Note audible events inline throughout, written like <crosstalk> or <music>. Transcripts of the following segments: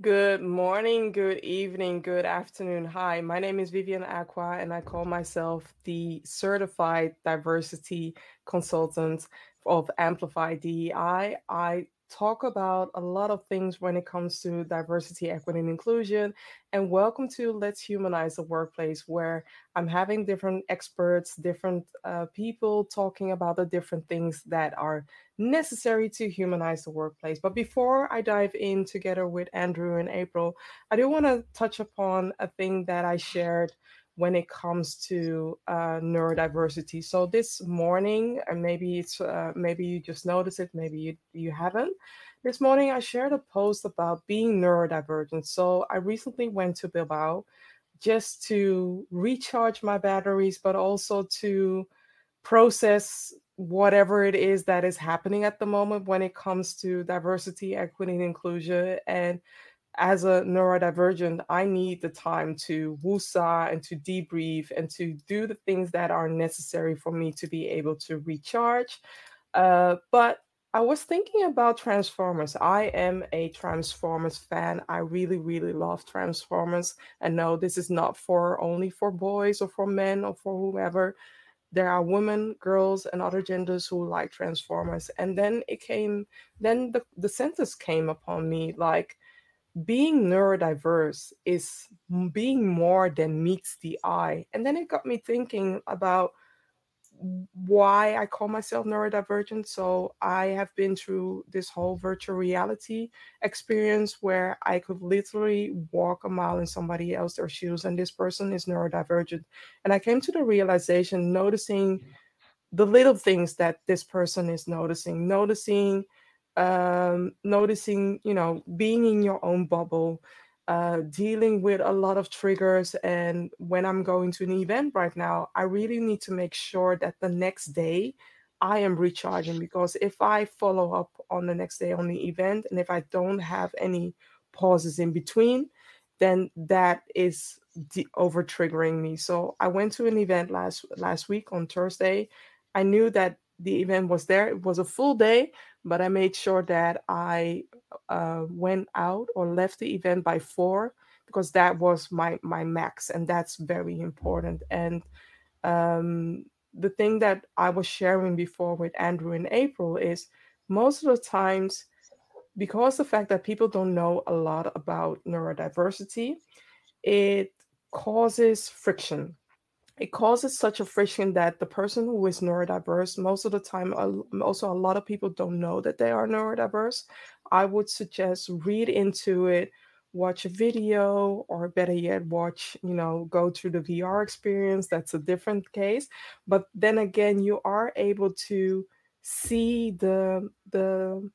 Good morning, good evening, good afternoon. Hi, my name is Vivian Acquah, and I call myself the certified diversity consultant of Amplify DEI. I talk about a lot of things when it comes to diversity, equity, and inclusion. And welcome to Let's Humanize the Workplace, where I'm having different experts, different uh, people talking about the different things that are necessary to humanize the workplace. But before I dive in together with Andrew and April, I do want to touch upon a thing that I shared when it comes to uh, neurodiversity. So this morning, and maybe it's uh, maybe you just noticed it, maybe you you haven't. This morning, I shared a post about being neurodivergent. So I recently went to Bilbao just to recharge my batteries, but also to process whatever it is that is happening at the moment when it comes to diversity, equity, and inclusion, and as a neurodivergent, I need the time to woosah and to debrief and to do the things that are necessary for me to be able to recharge. Uh, but I was thinking about Transformers. I am a Transformers fan. I really, really love Transformers. And no, this is not for only for boys or for men or for whoever. There are women, girls, and other genders who like Transformers. And then it came, then the, the sentence came upon me like, being neurodiverse is being more than meets the eye. And then it got me thinking about why I call myself neurodivergent. So I have been through this whole virtual reality experience where I could literally walk a mile in somebody else's shoes, and this person is neurodivergent. And I came to the realization, noticing mm. the little things that this person is noticing, noticing um, noticing, you know, being in your own bubble, uh, dealing with a lot of triggers. And when I'm going to an event right now, I really need to make sure that the next day I am recharging because if I follow up on the next day on the event and if I don't have any pauses in between, then that is de- over triggering me. So I went to an event last last week on Thursday. I knew that the event was there. It was a full day, but I made sure that I uh, went out or left the event by four because that was my my max, and that's very important. And um, the thing that I was sharing before with Andrew and April is most of the times because the fact that people don't know a lot about neurodiversity, it causes friction it causes such a friction that the person who is neurodiverse most of the time also a lot of people don't know that they are neurodiverse. I would suggest read into it watch a video or better yet watch you know go through the vr experience. That's a different case. But then again you are able to see the the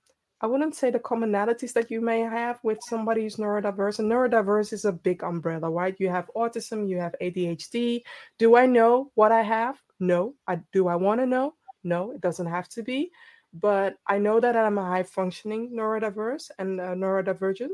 I wouldn't say the commonalities that you may have with somebody who's neurodiverse. And neurodiverse is a big umbrella, right? You have autism, you have ADHD. Do I know what I have? No. I do I want to know? No, it doesn't have to be. But I know that I'm a high functioning neurodiverse and neurodivergent.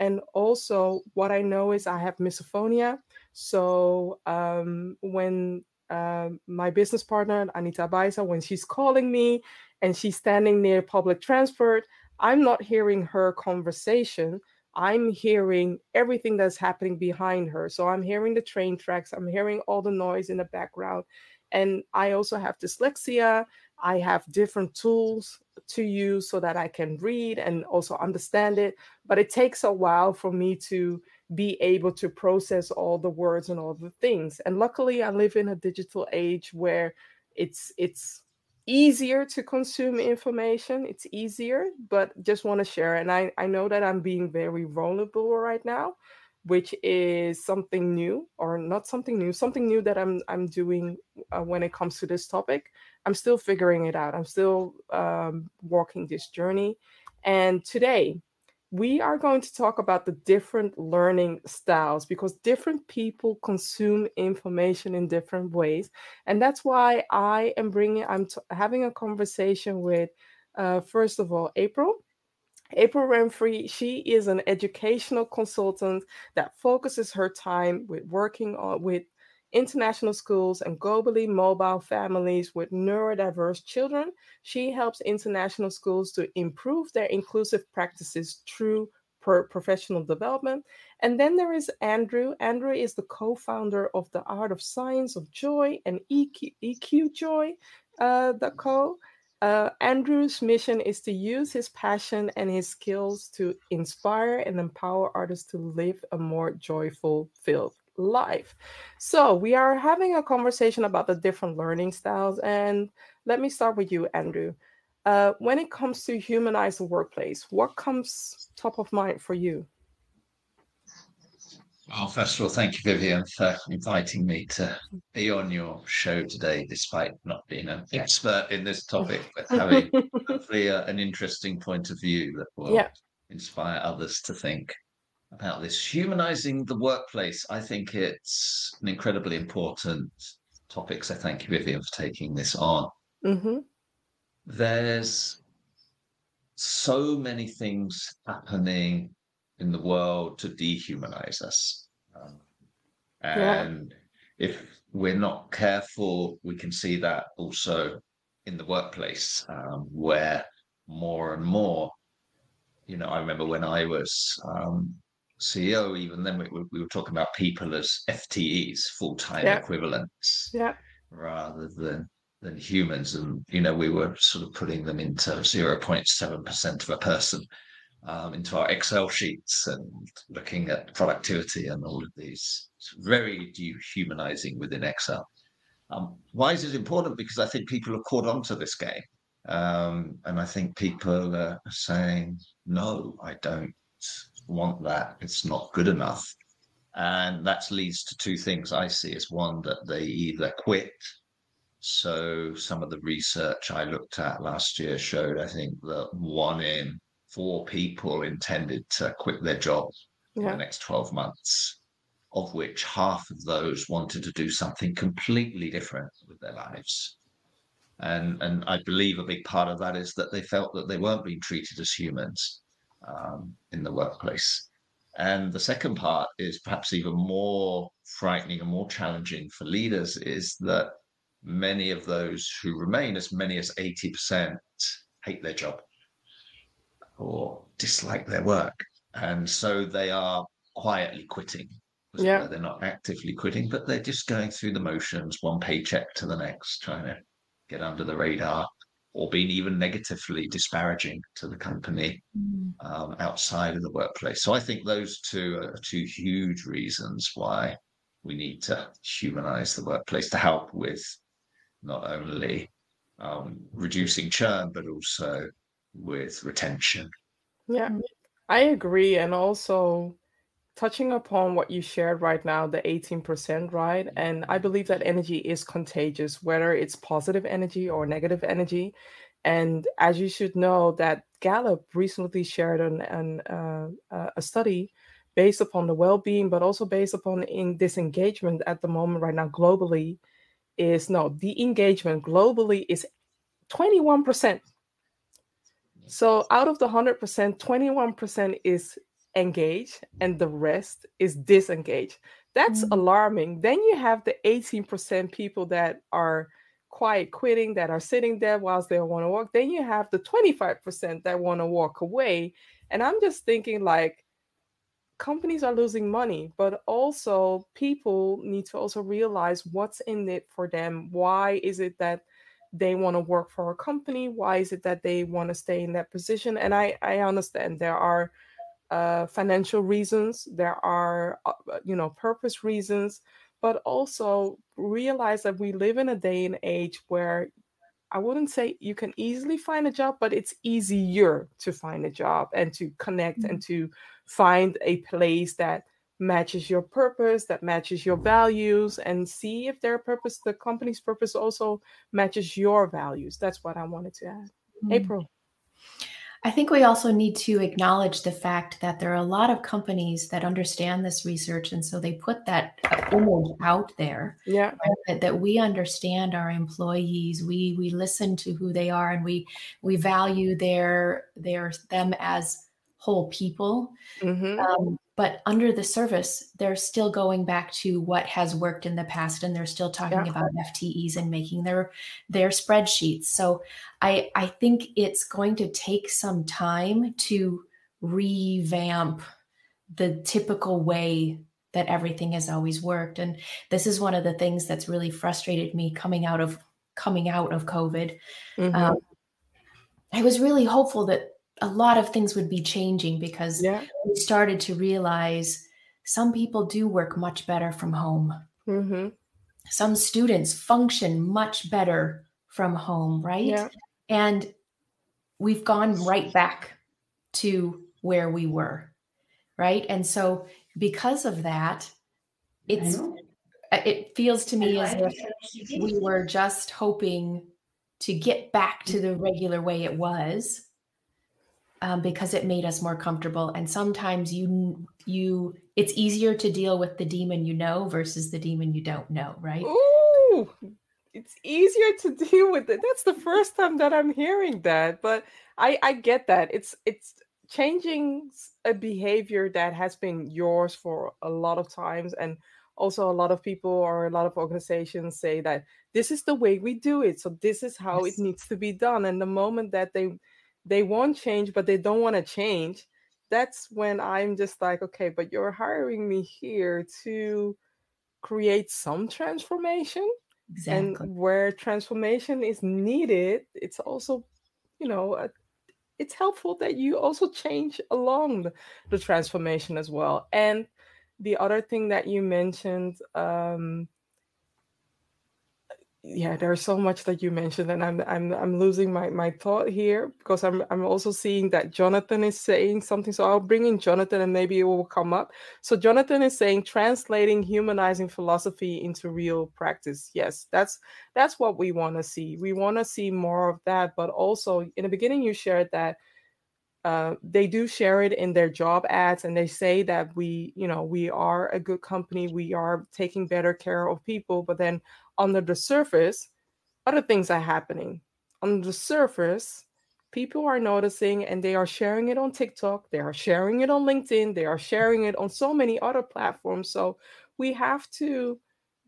And also, what I know is I have misophonia. So um, when uh, my business partner, Anita Baisa, when she's calling me and she's standing near public transport, I'm not hearing her conversation. I'm hearing everything that's happening behind her. So I'm hearing the train tracks, I'm hearing all the noise in the background. And I also have dyslexia. I have different tools to use so that I can read and also understand it. But it takes a while for me to be able to process all the words and all the things. And luckily, I live in a digital age where it's it's easier to consume information it's easier but just want to share and I, I know that i'm being very vulnerable right now which is something new or not something new something new that i'm i'm doing uh, when it comes to this topic. I'm still figuring it out i'm still um, walking this journey and today we are going to talk about the different learning styles because different people consume information in different ways and that's why i am bringing i'm t- having a conversation with uh, first of all april. April Remfrey she is an educational consultant that focuses her time with working on with international schools and globally mobile families with neurodiverse children. She helps international schools to improve their inclusive practices through professional development. And then there is Andrew. Andrew is the co-founder of the Art of Science of Joy and EQ, EQ Joy, uh, the co. Uh, Andrew's mission is to use his passion and his skills to inspire and empower artists to live a more joyful, filled life. So, we are having a conversation about the different learning styles. And let me start with you, Andrew. Uh, when it comes to humanize the workplace, what comes top of mind for you? Well, first of all, thank you, Vivian, for inviting me to be on your show today, despite not being an expert in this topic, <laughs> but having hopefully a, an interesting point of view that will yeah. inspire others to think about this. Humanizing the workplace, I think it's an incredibly important topic. So thank you, Vivian, for taking this on. Mm-hmm. There's so many things happening in the world to dehumanize us. Um, and yeah. if we're not careful, we can see that also in the workplace, um, where more and more, you know, I remember when I was um, CEO, even then we, we, were talking about people as FTEs, full time yeah. equivalents, yeah. rather than than humans. And you know, we were sort of putting them into zero point seven percent of a person um, into our Excel sheets and looking at productivity and all of these. It's very dehumanizing within Excel. Um, why is it important? Because I think people have caught on to this game. Um, and I think people are saying, no, I don't want that. It's not good enough. And that leads to two things I see as one that they either quit. So some of the research I looked at last year showed, I think, that one in four people intended to quit their job yeah. in the next 12 months, of which half of those wanted to do something completely different with their lives. And, and I believe a big part of that is that they felt that they weren't being treated as humans um, in the workplace. And the second part is perhaps even more frightening and more challenging for leaders is that many of those who remain, as many as 80%, hate their job or dislike their work. And so they are quietly quitting. Yeah. They're not actively quitting, but they're just going through the motions, one paycheck to the next, trying to get under the radar or being even negatively disparaging to the company mm. um, outside of the workplace. So I think those two are two huge reasons why we need to humanize the workplace to help with not only um, reducing churn, but also with retention. Yeah. I agree. And also touching upon what you shared right now, the 18%, right? And I believe that energy is contagious, whether it's positive energy or negative energy. And as you should know, that Gallup recently shared an, an uh, a study based upon the well-being, but also based upon in disengagement at the moment right now globally is no, the engagement globally is 21%. So out of the 100%, 21% is engaged and the rest is disengaged. That's mm-hmm. alarming. Then you have the 18% people that are quiet quitting, that are sitting there whilst they want to walk. Then you have the 25% that want to walk away. And I'm just thinking like companies are losing money, but also people need to also realize what's in it for them. Why is it that they want to work for a company why is it that they want to stay in that position and i i understand there are uh, financial reasons there are uh, uh, you know purpose reasons but also realize that we live in a day and age where i wouldn't say you can easily find a job but it's easier to find a job and to connect mm-hmm. and to find a place that matches your purpose, that matches your values, and see if their purpose, the company's purpose, also matches your values. That's what I wanted to add. Mm-hmm. April. I think we also need to acknowledge the fact that there are a lot of companies that understand this research, and so they put that image out there. Yeah, right? that, that, we understand our employees, we we listen to who they are, and we we value their their them as whole people. Mm-hmm. Um, but under the surface they're still going back to what has worked in the past and they're still talking yeah. about ftes and making their their spreadsheets so i i think it's going to take some time to revamp the typical way that everything has always worked and this is one of the things that's really frustrated me coming out of coming out of covid mm-hmm. um, i was really hopeful that a lot of things would be changing because yeah. we started to realize some people do work much better from home mm-hmm. some students function much better from home right yeah. and we've gone right back to where we were right and so because of that, it's uh, it feels to me as if we were just hoping to get back to the regular way it was um, because it made us more comfortable. And sometimes you you it's easier to deal with the demon you know versus the demon you don't know right? Ooh, it's easier to <laughs> deal with it. That's the first time that i'm hearing that but i i get that. It's it's changing a behavior that has been yours for a lot of times. And also a lot of people or a lot of organizations say that this is the way we do it. So this is how yes. it needs to be done. And the moment that they they want change but they don't want to change that's when i'm just like okay but you're hiring me here to create some transformation exactly. and where transformation is needed it's also you know a, it's helpful that you also change along the, the transformation as well. And the other thing that you mentioned, um, yeah, there's so much that you mentioned, and I'm I'm I'm losing my my thought here because I'm I'm also seeing that Jonathan is saying something. So I'll bring in Jonathan, and maybe it will come up. So Jonathan is saying translating humanizing philosophy into real practice. Yes, that's that's what we want to see. We want to see more of that, but also in the beginning you shared that uh, they do share it in their job ads and they say that we you know we are a good company we are taking better care of people but then under the surface other things are happening. On the surface people are noticing and they are sharing it on tiktok they are sharing it on linkedin they are sharing it on so many other platforms. So we have to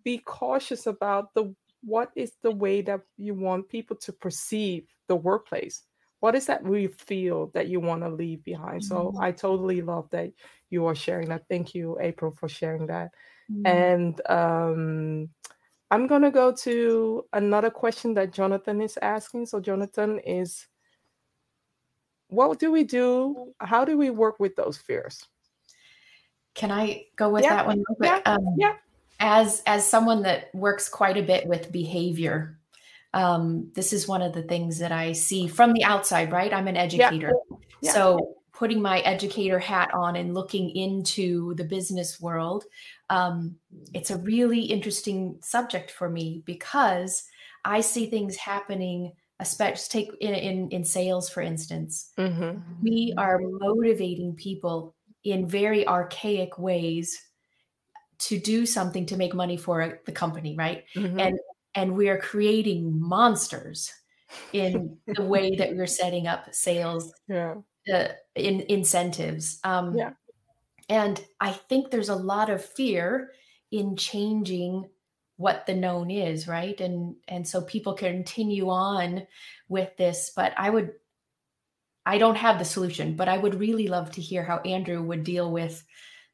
be cautious about the what is the way that you want people to perceive the workplace. What is that we feel that you want to leave behind? So mm-hmm. i totally love that you are sharing that. Thank you april for sharing that. Mm-hmm. and um, i'm going to go to another question that jonathan is asking so jonathan is what do we do how do we work with those fears can i go with yeah. that one yeah. Um, yeah as as someone that works quite a bit with behavior um, this is one of the things that I see from the outside, right? I'm an educator. Yeah. Yeah. So putting my educator hat on and looking into the business world, um, it's a really interesting subject for me because I see things happening especially take in, in, in sales for instance mm-hmm. we are motivating people in very archaic ways to do something to make money for the company right mm-hmm. and and we are creating monsters in the way that we're setting up sales <laughs> yeah. uh, in incentives um, yeah. And i think there's a lot of fear in changing what the known is right and and so people continue on with this but i would i don't have the solution but i would really love to hear how andrew would deal with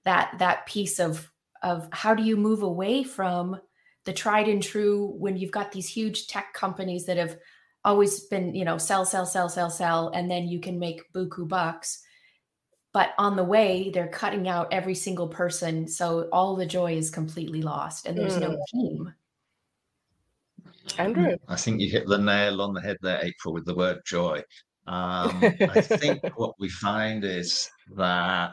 that that piece of of how do you move away from the tried and true when you've got these huge tech companies that have always been, you know, sell, sell, sell, sell, sell, and then you can make buku bucks. But on the way, they're cutting out every single person. So all the joy is completely lost and there's mm. no team. Andrew. I think you hit the nail on the head there, April, with the word joy. Um, I <laughs> think what we find is that,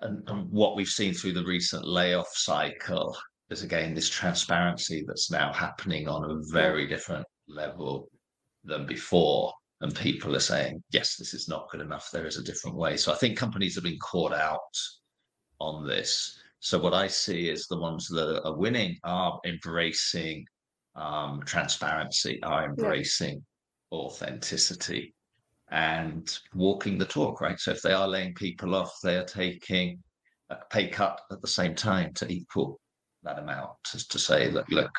and, and, what we've seen through the recent layoff cycle is again this transparency that's now happening on a very different level than before. And people are saying, yes, this is not good enough. There is a different way. So I think companies have been caught out on this. So what I see is the ones that are winning are embracing um, transparency, are embracing yeah. authenticity and walking the talk, right? So if they are laying people off, they are taking a pay cut at the same time to equal that amount to, to say that look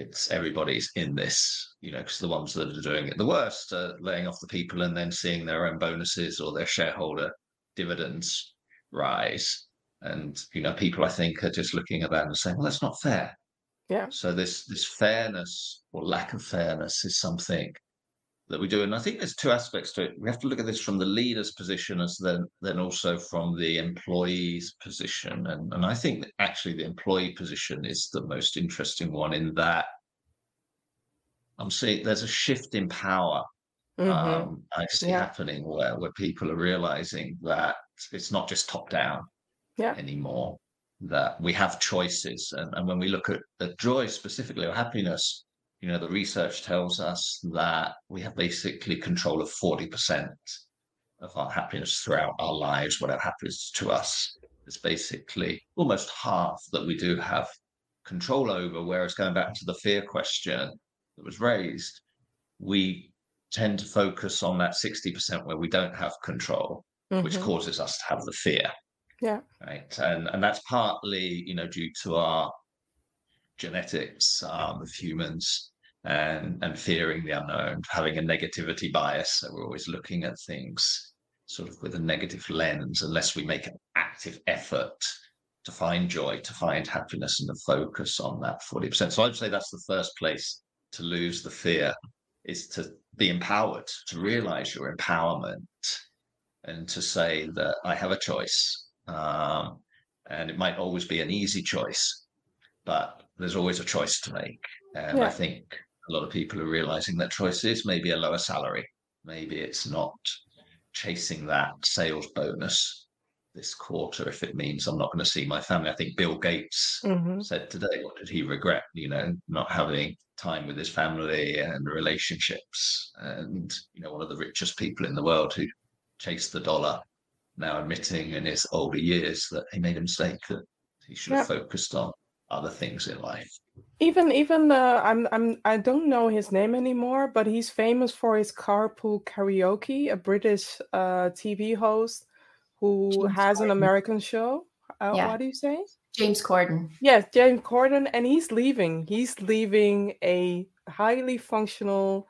it's everybody's in this, you know, because the ones that are doing it the worst are laying off the people and then seeing their own bonuses or their shareholder dividends rise. And you know, people I think are just looking at that and saying, "Well, that's not fair." Yeah. So this this fairness or lack of fairness is something that we do. And I think there's two aspects to it. We have to look at this from the leader's position as then then also from the employee's position. And and I think actually the employee position is the most interesting one in that I'm seeing there's a shift in power mm-hmm. um, I see yeah. happening where where people are realizing that it's not just top down yeah. anymore. That we have choices, and, and when we look at, at joy specifically or happiness, you know, the research tells us that we have basically control of 40% of our happiness throughout our lives, whatever happens to us. It's basically almost half that we do have control over. Whereas going back to the fear question that was raised, we tend to focus on that 60% where we don't have control, mm-hmm. which causes us to have the fear. Yeah. Right. And and that's partly, you know, due to our genetics um, of humans and and fearing the unknown, having a negativity bias. So we're always looking at things sort of with a negative lens, unless we make an active effort to find joy, to find happiness, and to focus on that 40%. So I'd say that's the first place to lose the fear is to be empowered, to realize your empowerment and to say that I have a choice. Um, and it might always be an easy choice, but there's always a choice to make. And yeah. I think a lot of people are realizing that choice is maybe a lower salary. Maybe it's not chasing that sales bonus this quarter if it means I'm not going to see my family. I think Bill Gates mm-hmm. said today, what did he regret? You know, not having time with his family and relationships. And, you know, one of the richest people in the world who chased the dollar now admitting in his older years that he made a mistake that he should have focused on other things in life. Even even uh, I'm I'm I don't know his name anymore, but he's famous for his carpool karaoke, a British uh, TV host who James has Corden. an American show. Uh, yeah. What do you say? James Corden. Yes, James Corden, and he's leaving. He's leaving a highly functional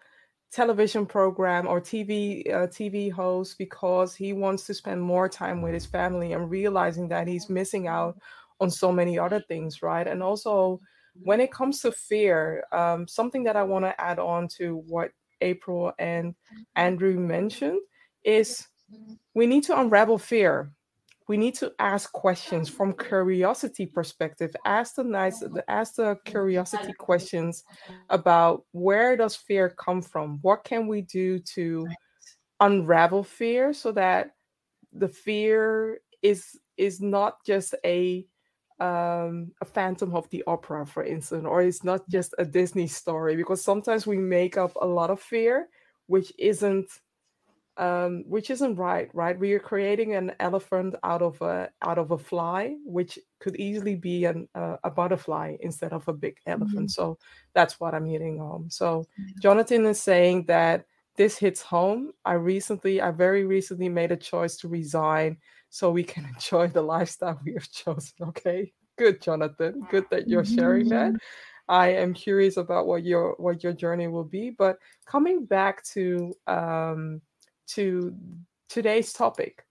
television program or TV uh, TV host because he wants to spend more time with his family and realizing that he's missing out on so many other things, right? And also, when it comes to fear, um, something that I want to add on to what April and mm-hmm. Andrew mentioned is mm-hmm. we need to unravel fear. We need to ask questions from curiosity perspective. Ask the nice, mm-hmm. ask the curiosity questions about where does fear come from? What can we do to unravel fear so that the fear is is not just a um, a Phantom of the Opera, for instance, or it's not just a Disney story, because sometimes we make up a lot of fear, which isn't, um, which isn't right. Right? We are creating an elephant out of a out of a fly, which could easily be an, uh, a butterfly instead of a big elephant. Mm-hmm. So that's what I'm hitting home. So Jonathan is saying that this hits home. I recently, I very recently made a choice to resign so we can <laughs> enjoy the lifestyle we have chosen. Okay, good, Jonathan. Good that you're sharing that. I am curious about what your what your journey will be. But coming back to um, to today's topic,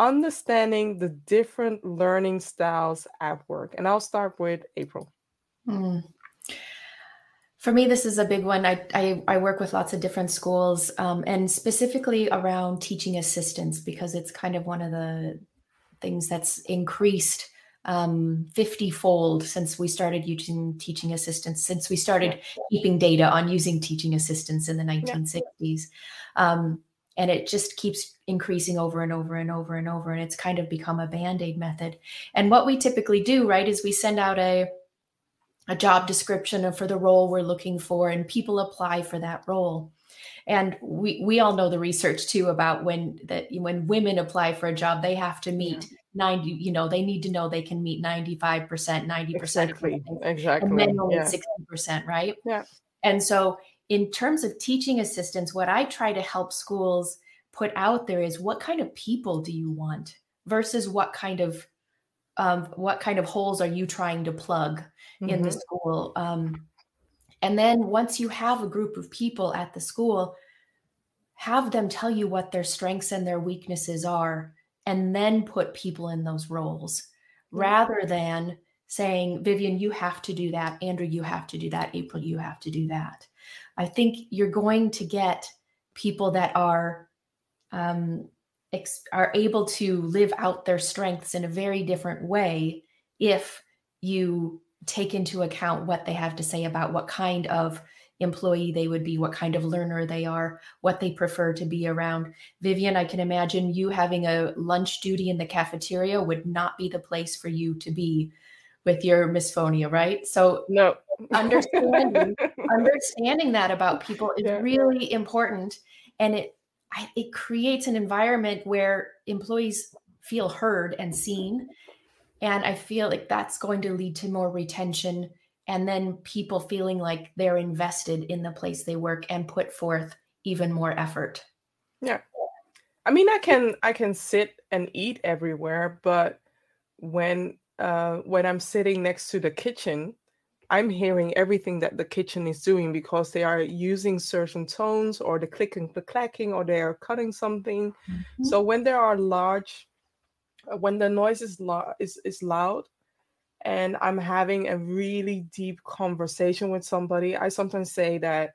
understanding the different learning styles at work, and I'll start with April. Mm for me this is a big one. I i, I work with lots of different schools um, and specifically around teaching assistants because it's kind of one of the things that's increased um, 50 fold since we started using teaching assistants since we started keeping data on using teaching assistants in the 1960s yeah. um, and it just keeps increasing over and over and over and over and it's kind of become a band-aid method. And what we typically do right is we send out a a job description for the role we're looking for and people apply for that role. And we we all know the research too about when that when women apply for a job they have to meet yeah. 90 you know they need to know they can meet 95% 90% exactly. exactly. and men only yeah. 60% right? Yeah. And so in terms of teaching assistants what i try to help schools put out there is what kind of people do you want versus what kind of um, what kind of holes are you trying to plug mm-hmm. in the mm-hmm. school um, And then once you have a group of people at the school, have them tell you what their strengths and their weaknesses are, and then put people in those roles rather than saying, Vivian, you have to do that. Andrew, you have to do that. April, you have to do that. I think you're going to get people that are um, ex- are able to live out their strengths in a very different way if you take into account what they have to say about what kind of employee they would be, what kind of learner they are, what they prefer to be around. Vivian, I can imagine you having a lunch duty in the cafeteria would not be the place for you to be with your misophonia, right? So no, understanding <laughs> understanding that about people is yeah. really important, and it it creates an environment where employees feel heard and seen, and I feel like that's going to lead to more retention, and then people feeling like they're invested in the place they work and put forth even more effort. Yeah, I mean, I can I can sit and eat everywhere, but when uh, when I'm sitting next to the kitchen, I'm hearing everything that the kitchen is doing because they are using certain tones or the clicking, the clacking, or they are cutting something. Mm-hmm. So when there are large, uh, when the noise is, lo- is is loud, and I'm having a really deep conversation with somebody, I sometimes say that,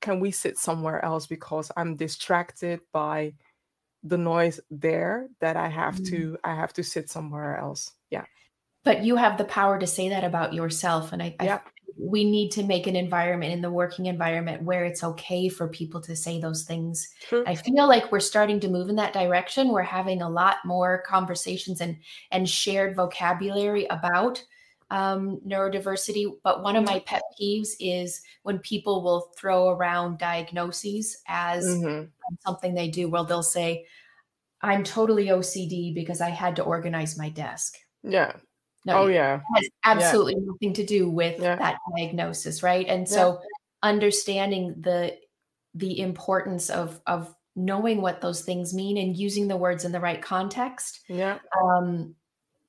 can we sit somewhere else because I'm distracted by the noise there that I have mm-hmm. to I have to sit somewhere else. Yeah but you have the power to say that about yourself and I, I, we need to make an environment in the working environment where it's okay for people to say those things. True. i feel like we're starting to move in that direction. We're having a lot more conversations and and shared vocabulary about um, neurodiversity but one of my pet peeves is when people will throw around diagnoses as mm-hmm. something they do. Well they'll say i'm totally ocd because i had to organize my desk. Yeah no, oh yeah. has absolutely yeah. nothing to do with yeah. that diagnosis, right? And so yeah. understanding the the importance of of knowing what those things mean and using the words in the right context. Yeah. Um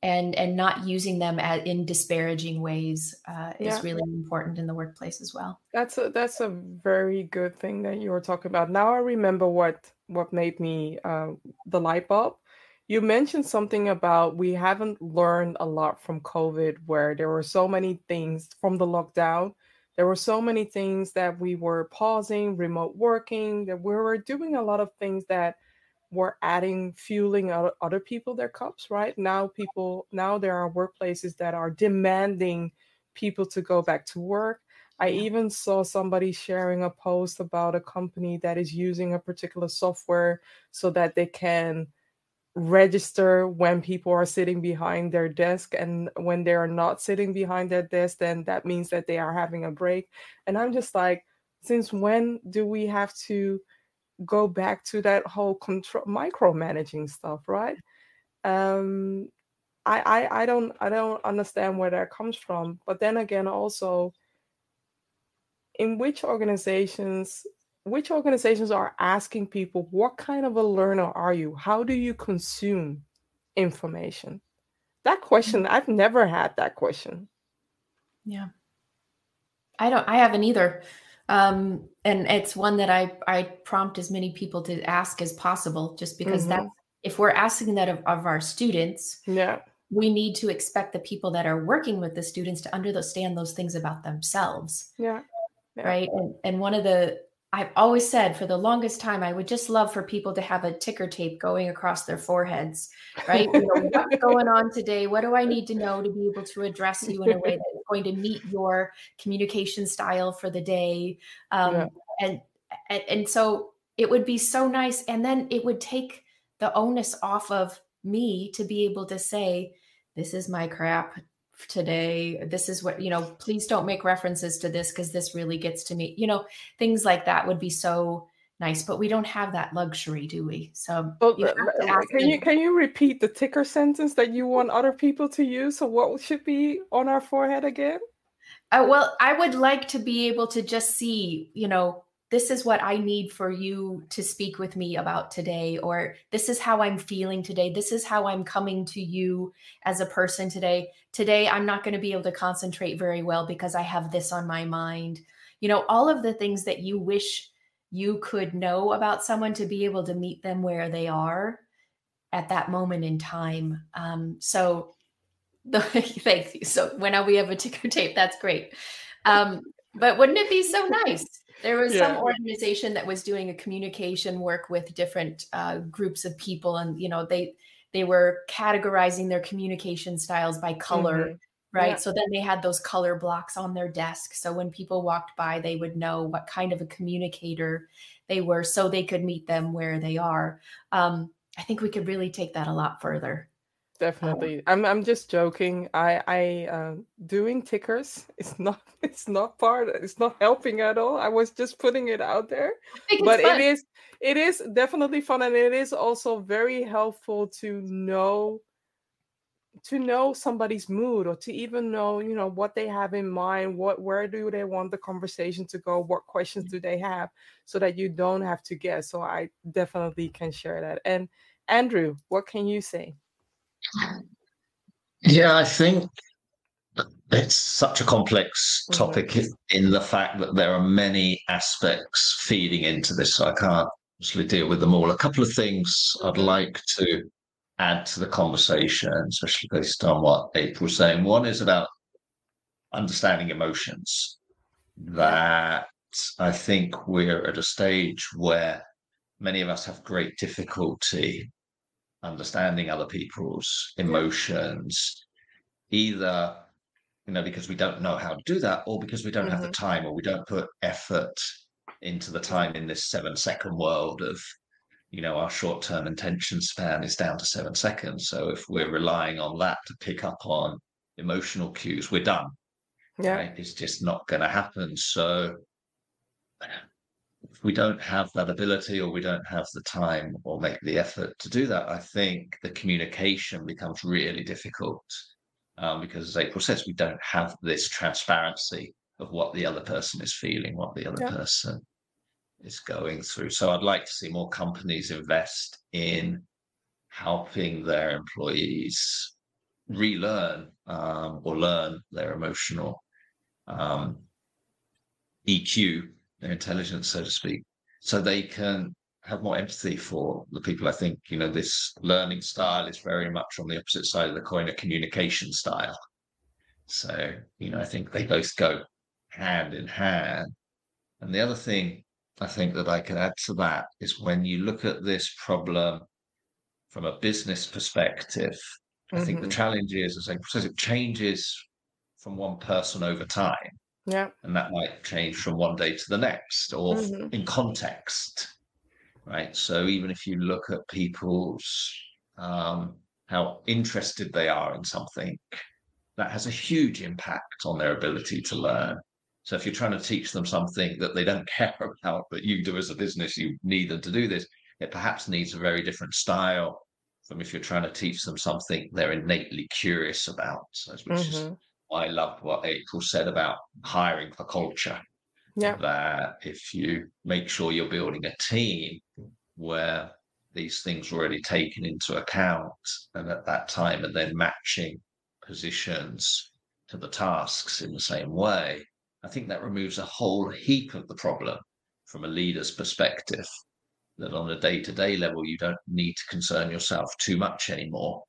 and and not using them at, in disparaging ways uh, is really important in the workplace as well. That's a that's a very good thing that you were talking about. Now I remember what what made me uh, the light bulb you mentioned something about we haven't learned a lot from COVID, where there were so many things from the lockdown. There were so many things that we were pausing, remote working, that we were doing a lot of things that were adding, fueling other people their cups, right? Now, people, now there are workplaces that are demanding people to go back to work. I even saw somebody sharing a post about a company that is using a particular software so that they can register when people are sitting behind their desk and when they are not sitting behind their desk then that means that they are having a break. And i'm just like since when do we have to go back to that whole control micromanaging stuff right? Um I, I i don't i don't understand where that comes from. But then again also in which organizations which organizations are asking people what kind of a learner are you? How do you consume information? That question mm. i've never had that question. Yeah. I don't i haven't either. Um and it's one that i i prompt as many people to ask as possible just because mm-hmm. that's if we're asking that of, of our students yeah. we need to expect the people that are working with the students to understand those things about themselves. Yeah, yeah. right? And, and one of the I've always said for the longest time, I would just love for people to have a ticker tape going across their foreheads, right? You know, what's <laughs> going on today? What do I need to know to be able to address you in a way that's going to meet your communication style for the day? Um, yeah. and, and and so it would be so nice, and then it would take the onus off of me to be able to say, "This is my crap today. This is what you know please don't make references to this because this really gets to me you know things like that would be so nice but we don't have that luxury do we? So well, you can you can you repeat the ticker sentence that you want other people to use? So what should be on our forehead again? Uh, well i would like to be able to just see you know this is what I need for you to speak with me about today, or this is how I'm feeling today. This is how I'm coming to you as a person today. Today, I'm not going to be able to concentrate very well because I have this on my mind. You know, all of the things that you wish you could know about someone to be able to meet them where they are at that moment in time. Um, so, the, <laughs> thank you. So, when we have a ticker tape, that's great. Um, but wouldn't it be so nice? There was yeah. some organization that was doing a communication work with different uh, groups of people, and you know they they were categorizing their communication styles by color. Mm-hmm. Right. Yeah. So then they had those color blocks on their desk. So when people walked by, they would know what kind of a communicator they were so they could meet them where they are. Um, I think we could really take that a lot further. Definitely. I'm I'm just joking. I I uh, doing tickers <laughs> it's not it's not part it's not helping at all. I was just putting it out there. But it is it is definitely fun and it is also very helpful to know to know somebody's mood or to even know, you know, what they have in mind, what where do they want the conversation to go, what questions do they have so that you don't have to guess. So I definitely can share that. And Andrew, what can you say? Yeah, I think it's such a complex mm-hmm. topic mm-hmm. in the fact that there are many aspects feeding into this. So I can't actually deal with them all. A couple of things I'd like to add to the conversation, especially based on what April was saying. One is about understanding emotions. That I think we're at a stage where many of us have great difficulty understanding other people's emotions, either you know because we don't know how to do that, or because we don't mm-hmm. have the mm-hmm. time, or we don't put effort into the time in this seven second world of you know our short term attention span is down to seven seconds. So if we're relying on that to pick up on emotional cues, we're done. Yeah, right? it's just not going to happen. So if we don't have that ability or we don't have the time or make the effort to do that, I think the communication becomes really difficult um, because, as April says, we don't have this transparency of what the other person is feeling, what the other yeah. person is going through. So I'd like to see more companies invest in helping their employees relearn um, or learn their emotional um, EQ their intelligence, so to speak, so they can have more empathy for the people. I think, you know, this learning style is very much on the opposite side of the coin, a communication style. So, you know, I think they both go hand in hand. And the other thing I think that I can add to that is when you look at this problem from a business perspective, mm-hmm. I think the mm-hmm. challenge is, as I says, it changes from one person over time. Yeah. And that might change from one day to the next or mm-hmm. in context. Right. So even if you look at people's um, how interested they are in something, that has a huge impact on their ability to learn. So if you're trying to teach them something that they don't <laughs> care about, but you do as a business, you need them to do this, it perhaps needs a very different style from if you're trying to teach them something they're innately curious about, which mm-hmm. is I loved what April said about hiring for culture. Yeah. That if you make sure you're building a team where these things are already taken into account and at that time and then matching positions to the tasks in the same way, I think that removes a whole heap of the problem from a leader's perspective. That on a day to day level, you don't need to concern yourself too much anymore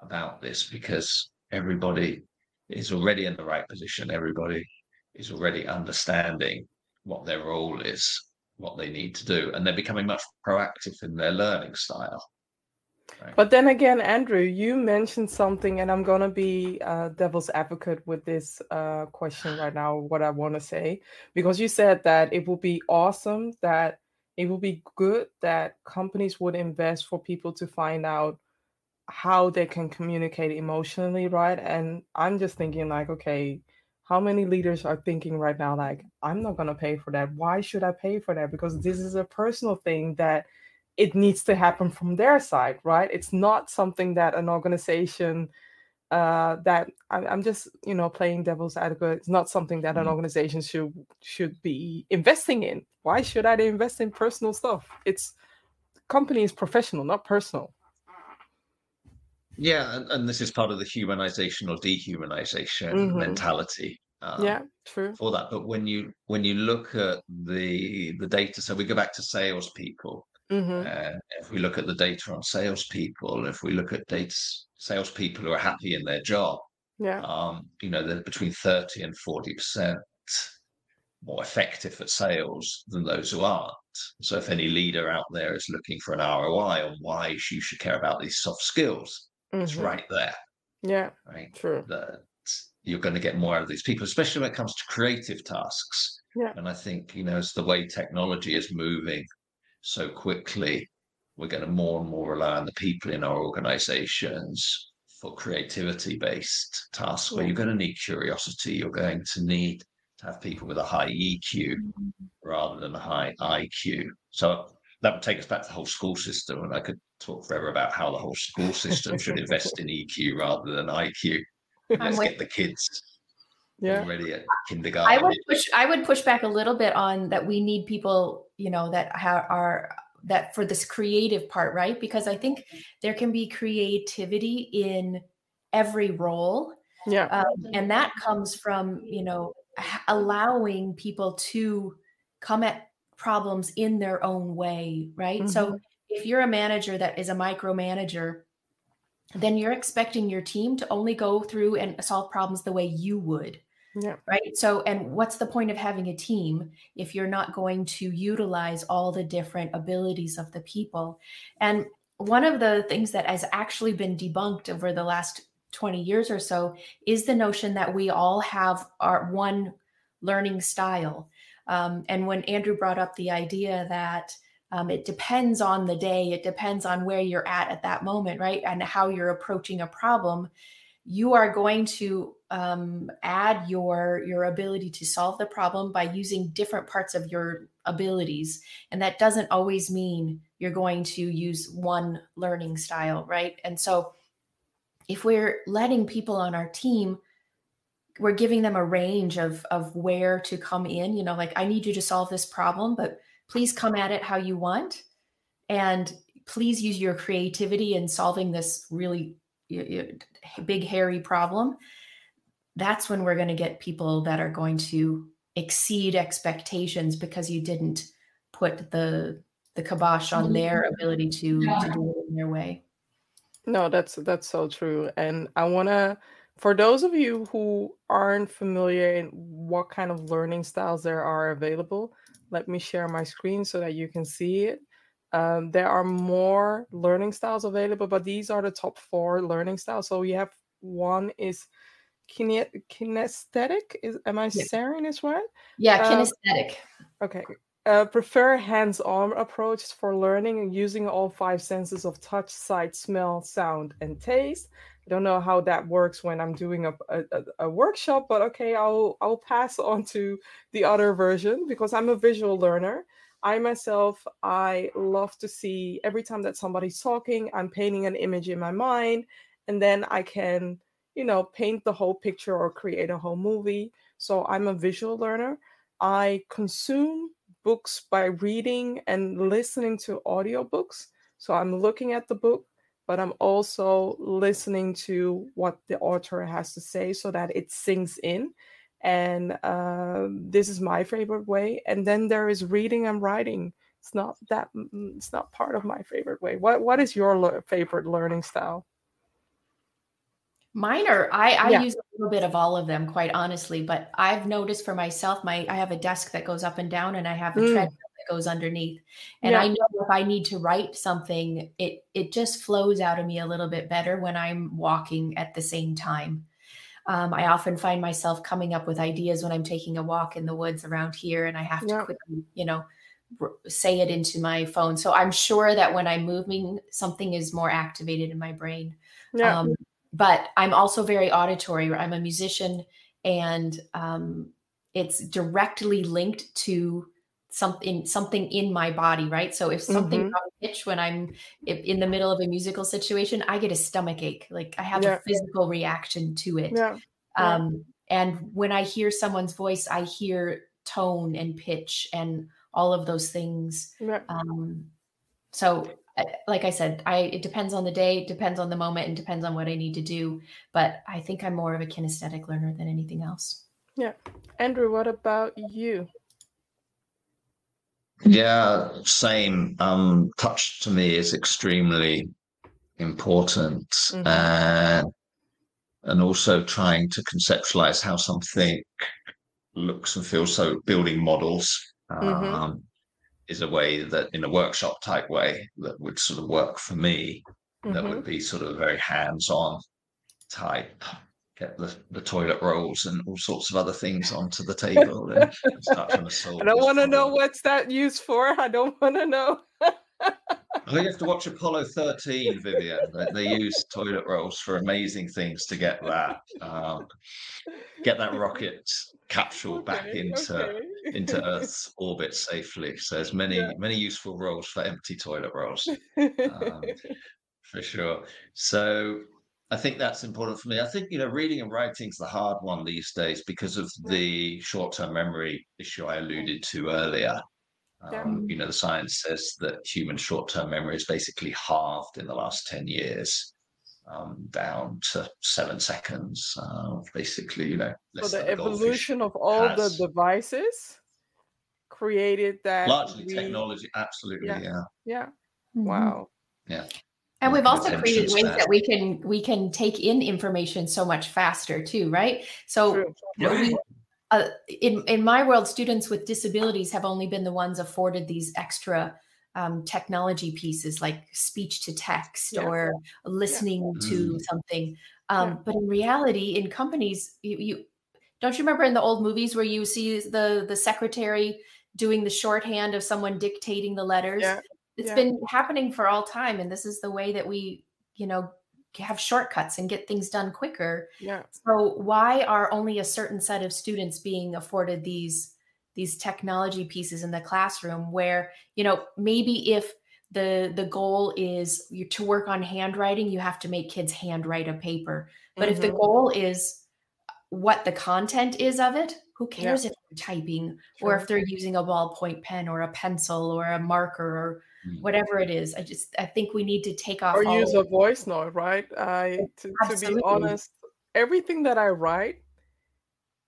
about this because everybody is already in the right position. Everybody is already understanding what their role is, what they need to do, and they're becoming much proactive in their learning style. Right? But then again, Andrew, you mentioned something, and I'm going to be uh, devil's advocate with this uh, question right now, what I want to say, because you said that it would be awesome, that it would be good that companies would invest for people to find out how they can communicate emotionally, right? And I'm just thinking, like, okay, how many leaders are thinking right now, like, I'm not going to pay for that. Why should I pay for that? Because this is a personal thing that it needs to happen from their side, right? It's not something that an organization uh, that I'm just you know playing devil's advocate. It's not something that an Mm. organization should should be investing in. Why should I invest in personal stuff? It's company is professional, not personal. Yeah, and, and this is part of the humanization or dehumanization Mhm. mentality. Um, yeah, true. for that. But when you when you look at the the data, so we go back to salespeople. hmm Uh, if we look at the data on salespeople, if we look at data salespeople who are happy in their job, Yeah. um, you know, they're between thirty and forty percent more effective at sales than those who aren't. So if any leader out there is looking for an ROI on why you should care about these soft skills, it's mhm, right there, Yeah, right? true. that you're going to get more out of these people, especially when it comes to creative tasks. Yeah. And I think, you know, as the way technology is moving so quickly, we're going to more and more rely on the people in our organizations for creativity based tasks where you're going to need curiosity. You're going to need to have people with a high EQ rather than a high IQ. So that would take us back to the whole school system. And I could talk forever about how the whole school system should invest in EQ rather than IQ. Let's get the kids Yeah. already at I kindergarten. would push. I would push back a little bit on that. We need people, you know, that are that for this creative part, right? Because I think there can be creativity in every role, Yeah. um, and that comes from you know allowing people to come at problems in their own way, right? So mm-hmm. if you're a manager that is a micromanager, then you're expecting your team to only go through and solve problems the way you would Yeah. right so and what's the point of having a team if you're not going to utilize all the different abilities of the people and one of the things that has actually been debunked over the last 20 years or so is the notion that we all have our one learning style um, and when andrew brought up the idea that um, it depends on the day it depends on where you're at at that moment right? And how you're approaching a problem you are going to um, add your your ability to solve the problem by using different parts of your abilities. And that doesn't always mean you're going to use one learning style right? And so if we're letting people on our team we're giving them a range of of where to come in you know like i need you to solve this problem but please come at it how you want and please use your creativity in solving this really big hairy problem. That's when we're going to get people that are going to exceed expectations because you didn't put the the kibosh on mm-hmm. their ability to, to do it in their way. No, that's that's so true. And I want to for those of you who aren't familiar in what kind of learning styles there are available, let me share my screen so that you can see it. Um, there are more learning styles available, but these are the top four learning styles. So you have one is kine- kinesthetic. Is am I Yeah. saying this right? yeah Uh, kinesthetic Okay. Uh, prefer hands-on approach for learning and using all five senses of touch, sight, smell, sound, and taste. Don't know how that works when I'm doing a, a, a- a workshop, but okay, I'll I'll pass <laughs> on to the other version because I'm a visual learner. I myself, I love to see every time that somebody's talking, I'm painting an image in my mind, and then I can, you know, paint the whole picture or create a whole movie. So I'm a visual learner. I consume books by reading and listening to audiobooks. So I'm looking at the book, but I'm also listening to what the author has to say so that it sinks in. And um, this is my favorite way. And then there is reading and writing. It's not that. mm, It's not part of my favorite way. What What is your le- favorite learning style? Mine are I, I Yeah. use a little bit of all of them, quite honestly. But I've noticed for myself, my I have a desk that goes up and down, and I have a Mm. treadmill that goes underneath. And Yeah. I know if I need to write something, it it just flows out of me a little bit better when I'm walking at the same time. Um, I often find myself coming up with ideas when I'm taking a walk in the woods around here, and I have to Yeah. quickly, you know, r- say it into my phone. So I'm sure that when I'm moving, something is more activated in my brain. Um, but I'm also very auditory. I'm a musician, and um, it's directly linked to something something in my body, right? So if something mm-hmm. pitch when I'm in the middle of a musical situation, I get a stomach ache. Like I have yeah. a physical reaction to it. Yeah. Um, and when I hear someone's voice, I hear tone and pitch and all of those things. Um, so like I said, I it depends on the day, it depends on the moment, and depends on what I need to do. But I think I'm more of a kinesthetic learner than anything else. Yeah. Andrew, what about you? Yeah, same. Um, touch to me is extremely important. Mm-hmm. Uh, and also trying to conceptualize how something looks and feels. So building models mm-hmm. um, mm-hmm. Is a way that, in a workshop type way, that would sort of work for me. Mm-hmm. That would be sort of very hands-on type. Get the, the toilet rolls and all sorts of other things onto the table and start trying to solve. I don't want to know what's that used for. I don't want to know. I think you have to watch Apollo 13, Vivian. They, they use toilet rolls for amazing things to get that um, get that rocket capsule okay, back into okay. into <laughs> Earth's orbit safely. So there's many yeah. many useful roles for empty toilet rolls, um, <laughs> for sure. So I think that's important for me. I think you know reading and writing's the hard one these days because of the short-term memory issue I alluded to earlier. Um, you know, the science says that human short-term memory is basically halved in the last 10 years, um, down to seven seconds. Uh, basically, you know. So the evolution of all the devices created that largely we... technology. Absolutely, yeah, yeah. yeah. Mm-hmm. Wow. Yeah. And we've also created ways that we can we can take in information so much faster too, right? So we, uh, in in my world, students with disabilities have only been the ones afforded these extra um, technology pieces like speech to text yeah. or listening yeah. to mm. something. Um, yeah. But in reality, in companies, you, you don't you remember in the old movies where you see the the secretary doing the shorthand of someone dictating the letters? It's been happening for all time, and this is the way that we, you know, have shortcuts and get things done quicker. Yeah. So why are only a certain set of students being afforded these these technology pieces in the classroom where, you know, maybe if the the goal is you to work on handwriting, you have to make kids handwrite a paper. But mm-hmm. if the mm-hmm. goal is what the content is of it, who cares yeah. if they're typing sure. or if they're using a ballpoint pen or a pencil or a marker or. Whatever it is. I just I think we need to take off or use a voice note, right? I to, to be honest, everything that I write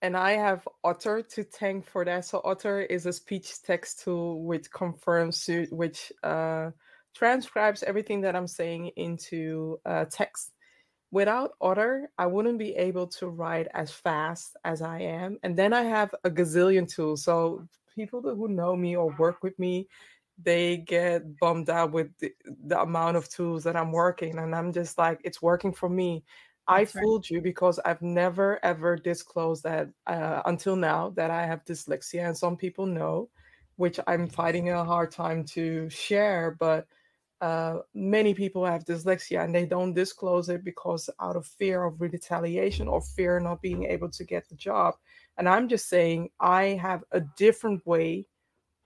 and I have Otter to thank for that. So Otter is a speech text tool which confirms which uh, transcribes everything that I'm saying into uh, text. Without Otter, I wouldn't be able to write as fast as I am. And then I have a gazillion tools. So people who know me or work with me, they get bummed out with the, the, amount of tools that I'm working. And I'm just like, it's working for me. That's I fooled you because I've never ever disclosed that uh, until now that I have dyslexia. And some people know, which I'm fighting a hard time to share. But uh, many people have dyslexia and they don't disclose it because out of fear of retaliation or fear not being able to get the job. And I'm just saying, I have a different way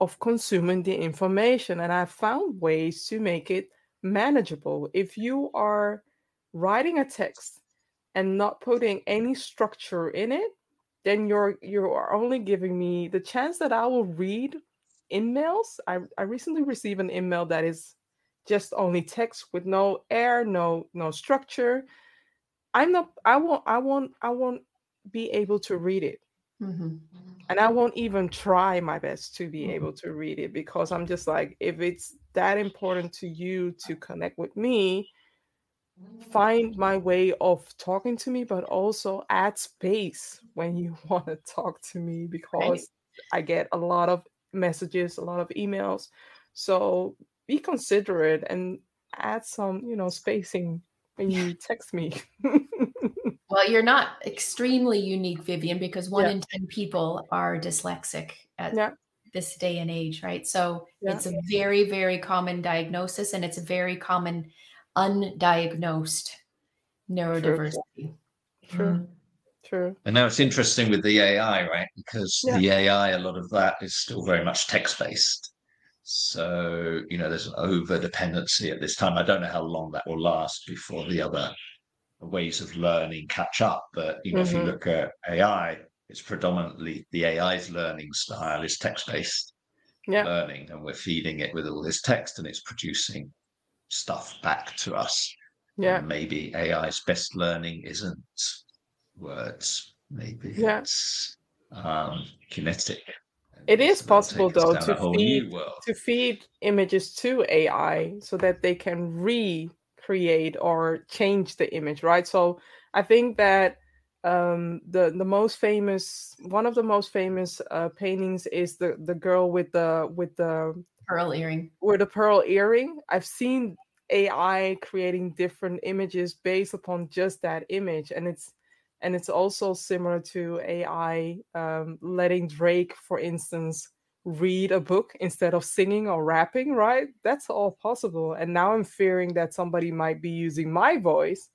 of consuming the information. And I found ways to make it manageable. If you are writing a text and not putting any structure in it, then you're you are only giving me the chance that I will read emails. I, I recently received an email that is just only text with no air, no no structure. I'm not I won't I won't I won't be able to read it. Mm-hmm. And I won't even try my best to be mm-hmm. able to read it because I'm just like, if it's that important to you to connect with me, find my way of talking to me, but also add space when you <laughs> want to talk to me because right. I get a lot of messages, a lot of emails. So be considerate and add some, you know, spacing when you text me. <laughs> Well, you're not extremely unique, Vivian, because one yeah. in 10 people are dyslexic at yeah. this day and age, right? So yeah. it's a very, very common diagnosis and it's a very common undiagnosed neurodiversity. True. True. Mm-hmm. True. And now it's interesting with the AI, right? Because yeah. the AI, a lot of that is still very much text based. So, you know, there's an over dependency at this time. I don't know how long that will last before the other ways of learning catch up. But, you know, mm-hmm. if you mm-hmm. look at AI, it's predominantly the AI's learning style is text based yeah. learning, and we're feeding it with all this text and it's producing stuff back to us. Yeah. And maybe AI's best learning isn't words, maybe yeah. it's um, kinetic it is possible though to feed to feed images to AI so that they can recreate or change the image, right? So I think that um, the the most famous one of the most famous uh, paintings is the the girl with the with the pearl earring. With the pearl earring. I've seen AI creating different images based upon just that image, and it's and it's also similar to AI um, letting Drake, for instance, read a book instead of singing or rapping, right? That's all possible. And now I'm fearing that somebody might be using my voice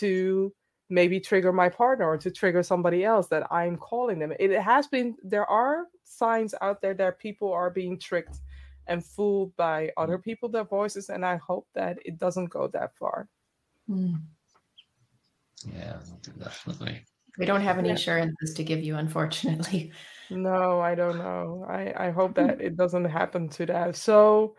to maybe trigger my partner or to trigger somebody else that I'm calling them. It has been, there are signs out there that people are being tricked and fooled by other people, their voices. And I hope that it doesn't go that far. Mm. Yeah, definitely. We don't have any assurances to give you, unfortunately. No, I don't know. I, I hope hmm. that it doesn't happen to that. So,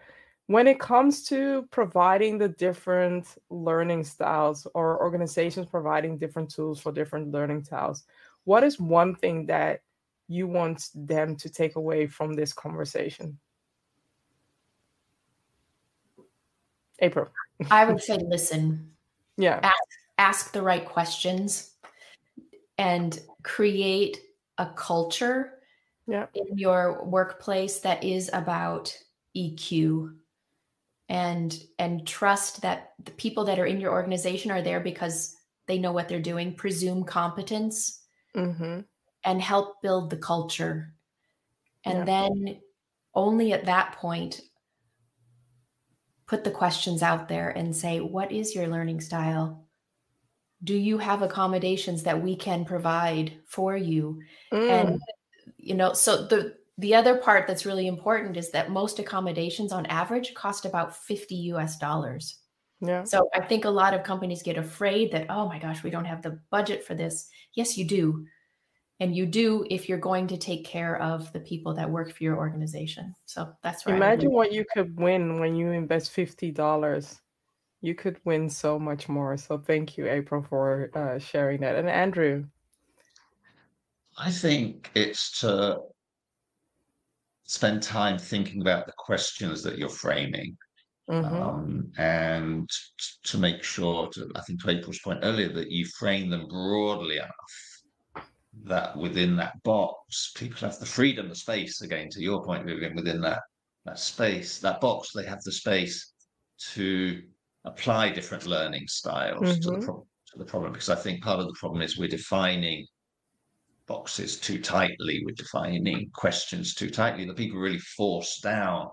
when it comes to providing the different learning styles or organizations providing different tools for different learning styles, what is one thing that you want them to take away from this conversation? April. I would say listen. Yeah. Ask ask the right questions and create a culture yeah. in your workplace that is about EQ and and trust that the people that are in your organization are there because they know what they're doing presume competence mm-hmm. and help build the culture and yeah. then only at that point put the questions out there and say what is your learning style do you have accommodations that we can provide for you? Mm. and you know so the the other part that's really important is that most accommodations on average cost about 50 us dollars. Yeah. So i think a lot of companies get afraid that oh my gosh we don't have the budget for this. Yes you do. And you do if you're going to take care of the people that work for your organization. So that's right imagine what you could win when you invest $50 you could win so much more. So thank you, April, for uh, sharing that. And Andrew, I think it's to spend time thinking about the questions that you're framing. Mm-hmm. Um, and to make sure, to, I think to April's point earlier, that you frame them broadly enough that within that box, people have the freedom, the space, again, to your point, Vivian, within that, that space, that box, they have the space to apply different learning styles mm-hmm. to, the mm-hmm. pro- to the problem because I think part of the problem is we're defining boxes too tightly, we're defining questions too tightly. The people really force down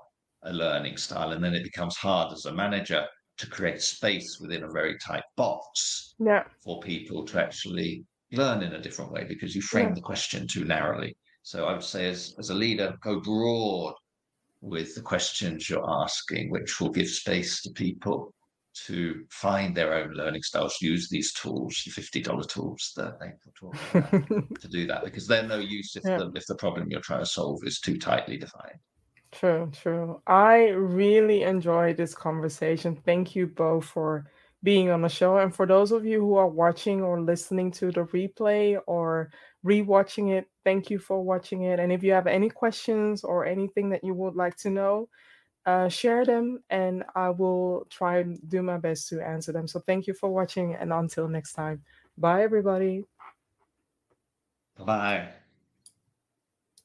a learning style, and then it becomes hard as a manager to create space within a very tight box yeah. for people to actually learn in a different way because you frame yeah. the question too narrowly. So I would say, as, as a leader, go broad with the questions you're asking, which will give space to people to find their own learning styles, use these tools, the $50 tools that they talk about <laughs> to do that, because they're no use if, yeah. the, if the problem you're trying to solve is too tightly defined. True, true. I really enjoyed this conversation. Thank you both for being on the show. And for those of you who are watching or listening to the replay or rewatching it, thank you for watching it. And if you have any questions or anything that you would like to know, uh, share them and I will try and do my best to answer them. So thank you for watching and until next time. Bye, everybody. Bye.